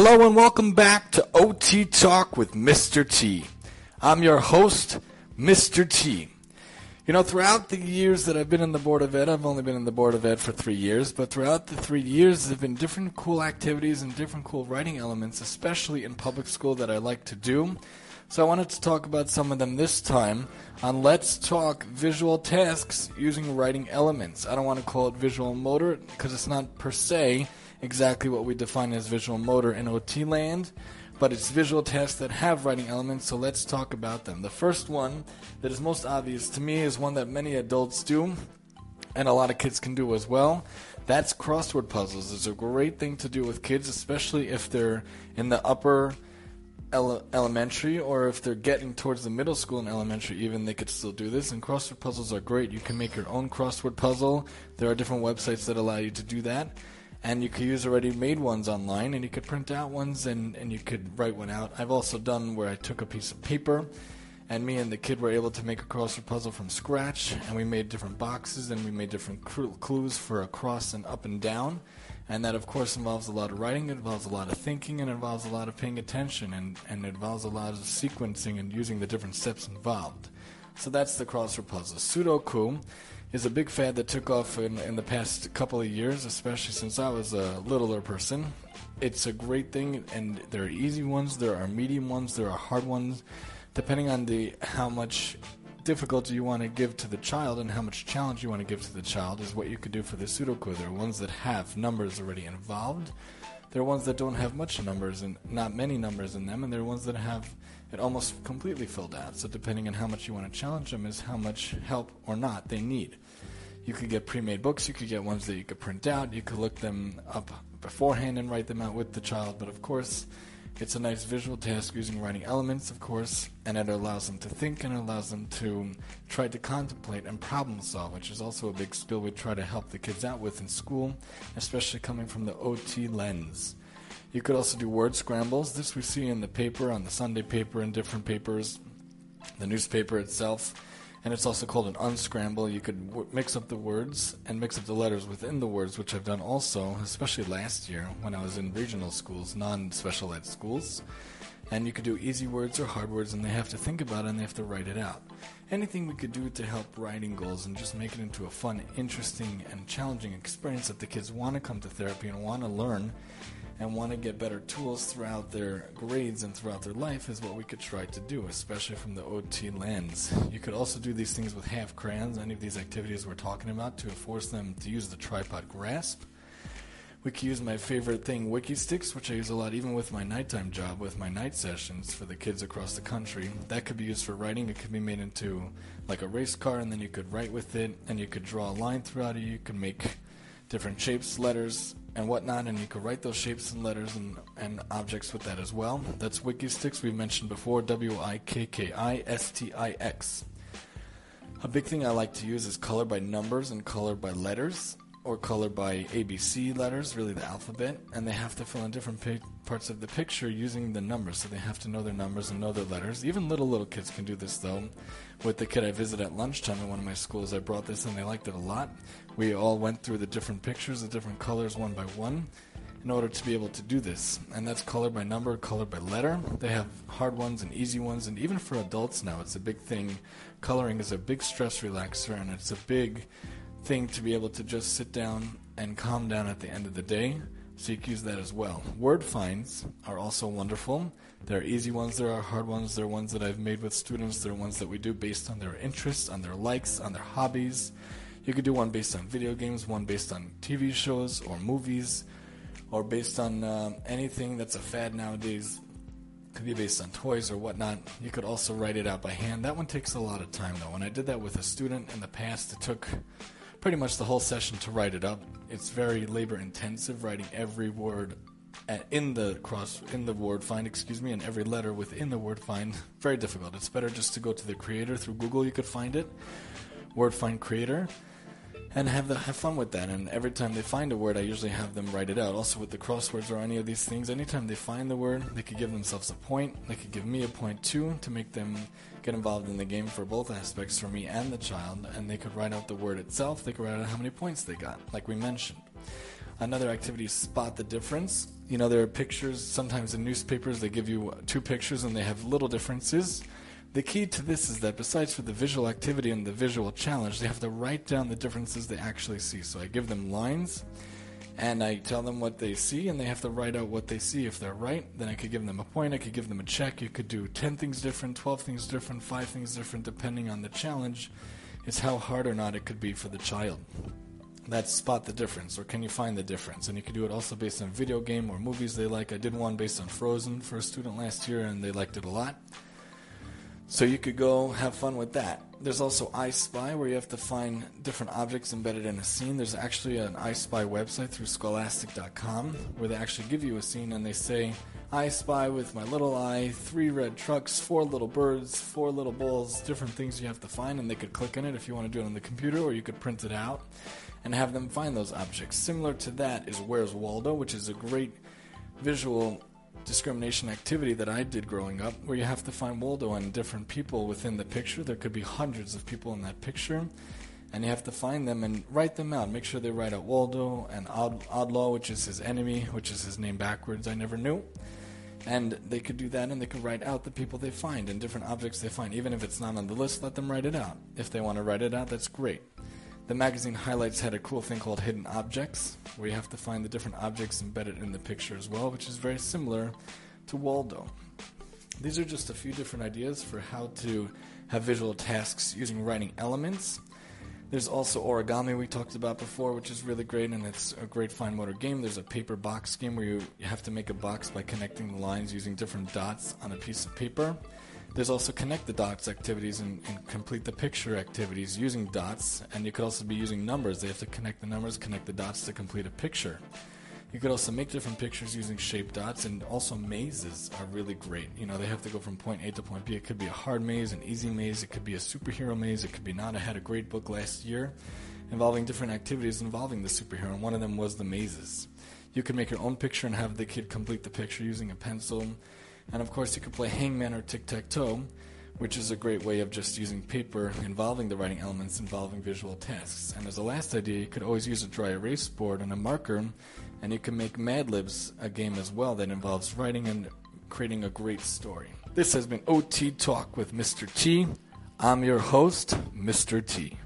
Hello and welcome back to OT Talk with Mr. T. I'm your host, Mr. T. You know, throughout the years that I've been in the Board of Ed, I've only been in the Board of Ed for three years, but throughout the three years, there have been different cool activities and different cool writing elements, especially in public school, that I like to do. So I wanted to talk about some of them this time on Let's Talk Visual Tasks using writing elements. I don't want to call it visual motor because it's not per se exactly what we define as visual motor in OT land, but it's visual tests that have writing elements, so let's talk about them. The first one that is most obvious to me is one that many adults do, and a lot of kids can do as well. That's crossword puzzles. It's a great thing to do with kids, especially if they're in the upper ele- elementary or if they're getting towards the middle school and elementary even they could still do this and crossword puzzles are great you can make your own crossword puzzle there are different websites that allow you to do that and you could use already made ones online and you could print out ones and, and you could write one out. I've also done where i took a piece of paper and me and the kid were able to make a crossword puzzle from scratch and we made different boxes and we made different clues for across and up and down. And that of course involves a lot of writing it involves a lot of thinking and involves a lot of paying attention and, and it involves a lot of sequencing and using the different steps involved so that's the crossword puzzle sudoku is a big fad that took off in, in the past couple of years, especially since I was a littler person. It's a great thing, and there are easy ones, there are medium ones, there are hard ones, depending on the how much difficulty you want to give to the child and how much challenge you want to give to the child is what you could do for the Sudoku. There are ones that have numbers already involved. There are ones that don't have much numbers and not many numbers in them, and there are ones that have it almost completely filled out. So depending on how much you want to challenge them is how much help or not they need. You could get pre-made books. You could get ones that you could print out. You could look them up beforehand and write them out with the child. But of course, it's a nice visual task using writing elements, of course, and it allows them to think and allows them to try to contemplate and problem solve, which is also a big skill we try to help the kids out with in school, especially coming from the OT lens. You could also do word scrambles. This we see in the paper, on the Sunday paper, in different papers, the newspaper itself. And it's also called an unscramble. You could w- mix up the words and mix up the letters within the words, which I've done also, especially last year when I was in regional schools, non special ed schools. And you could do easy words or hard words, and they have to think about it and they have to write it out. Anything we could do to help writing goals and just make it into a fun, interesting, and challenging experience that the kids want to come to therapy and want to learn and want to get better tools throughout their grades and throughout their life is what we could try to do, especially from the OT lens. You could also do these things with half crayons, any of these activities we're talking about, to force them to use the tripod grasp. We could use my favorite thing, Wikki Stix, which I use a lot even with my nighttime job, with my night sessions for the kids across the country. That could be used for writing. It could be made into like a race car, and then you could write with it, and you could draw a line throughout it. You could make different shapes, letters, and whatnot, and you could write those shapes and letters and, and objects with that as well. That's Wikki Stix, we mentioned before, W I K K I S T I X. A big thing I like to use is color by numbers and color by letters, or color by ABC letters, really the alphabet, and they have to fill in different pi- parts of the picture using the numbers, so they have to know their numbers and know their letters. Even little, little kids can do this though. With the kid I visited at lunchtime in one of my schools, I brought this and they liked it a lot we all went through the different pictures, the different colors one by one, in order to be able to do this. And that's color by number, color by letter. They have hard ones and easy ones, and even for adults now, it's a big thing. Coloring is a big stress relaxer, and it's a big thing to be able to just sit down and calm down at the end of the day. So you use that as well. Word finds are also wonderful. There are easy ones, there are hard ones, there are ones that I've made with students, there are ones that we do based on their interests, on their likes, on their hobbies. You could do one based on video games, one based on TV shows or movies, or based on uh, anything that's a fad nowadays. Could be based on toys or whatnot. You could also write it out by hand. That one takes a lot of time though. When I did that with a student in the past, it took pretty much the whole session to write it up. It's very labor intensive writing every word in the cross in the word find excuse me and every letter within the word find. Very difficult. It's better just to go to the creator through google. You could find it. Word find creator and have the, have fun with that. And every time they find a word, I usually have them write it out. Also with the crosswords or any of these things, anytime they find the word, they could give themselves a point. They could give me a point too to make them get involved in the game for both aspects, for me and the child. And they could write out the word itself. They could write out how many points they got, like we mentioned. Another activity is spot the difference. You know, there are pictures, sometimes in newspapers, they give you two pictures and they have little differences. The key to this is that besides for the visual activity and the visual challenge, they have to write down the differences they actually see. So I give them lines and I tell them what they see, and they have to write out what they see. If they're right, then I could give them a point, I could give them a check. You could do 10 things different, 12 things different, 5 things different, depending on the challenge. is how hard or not it could be for the child. That's spot the difference, or can you find the difference? And you can do it also based on video game or movies they like. I did one based on Frozen for a student last year, and they liked it a lot. So you could go have fun with that. There's also I Spy, where you have to find different objects embedded in a scene. There's actually an I Spy website through scholastic.com where they actually give you a scene and they say, I spy with my little eye three red trucks, four little birds, four little bulls, different things you have to find, and they could click on it if you want to do it on the computer, or you could print it out and have them find those objects. Similar to that is Where's Waldo, which is a great visual discrimination activity that I did growing up, where you have to find Waldo and different people within the picture. There could be hundreds of people in that picture, and you have to find them and write them out. Make sure they write out Waldo and Odd, Odlaw, which is his enemy, which is his name backwards. I never knew. And they could do that, and they could write out the people they find and different objects they find. Even if it's not on the list, let them write it out. If they want to write it out, that's great. The magazine highlights had a cool thing called hidden objects, where you have to find the different objects embedded in the picture as well, which is very similar to Waldo. These are just a few different ideas for how to have visual tasks using writing elements. There's also origami we talked about before, which is really great, and it's a great fine motor game. There's a paper box game where you have to make a box by connecting the lines using different dots on a piece of paper. There's also connect the dots activities and, and, complete the picture activities using dots, and you could also be using numbers. They have to connect the numbers, connect the dots to complete a picture. You could also make different pictures using shape dots, and also mazes are really great. You know, they have to go from point A to point B. It could be a hard maze, an easy maze, it could be a superhero maze, it could be not. I had a great book last year involving different activities involving the superhero, and one of them was the mazes. You could make your own picture and have the kid complete the picture using a pencil and of course, you could play hangman or tic tac toe, which is a great way of just using paper involving the writing elements involving visual tasks. And as a last idea, you could always use a dry erase board and a marker, and you can make Mad Libs a game as well that involves writing and creating a great story. This has been OT Talk with Mr. T. I'm your host, Mr. T.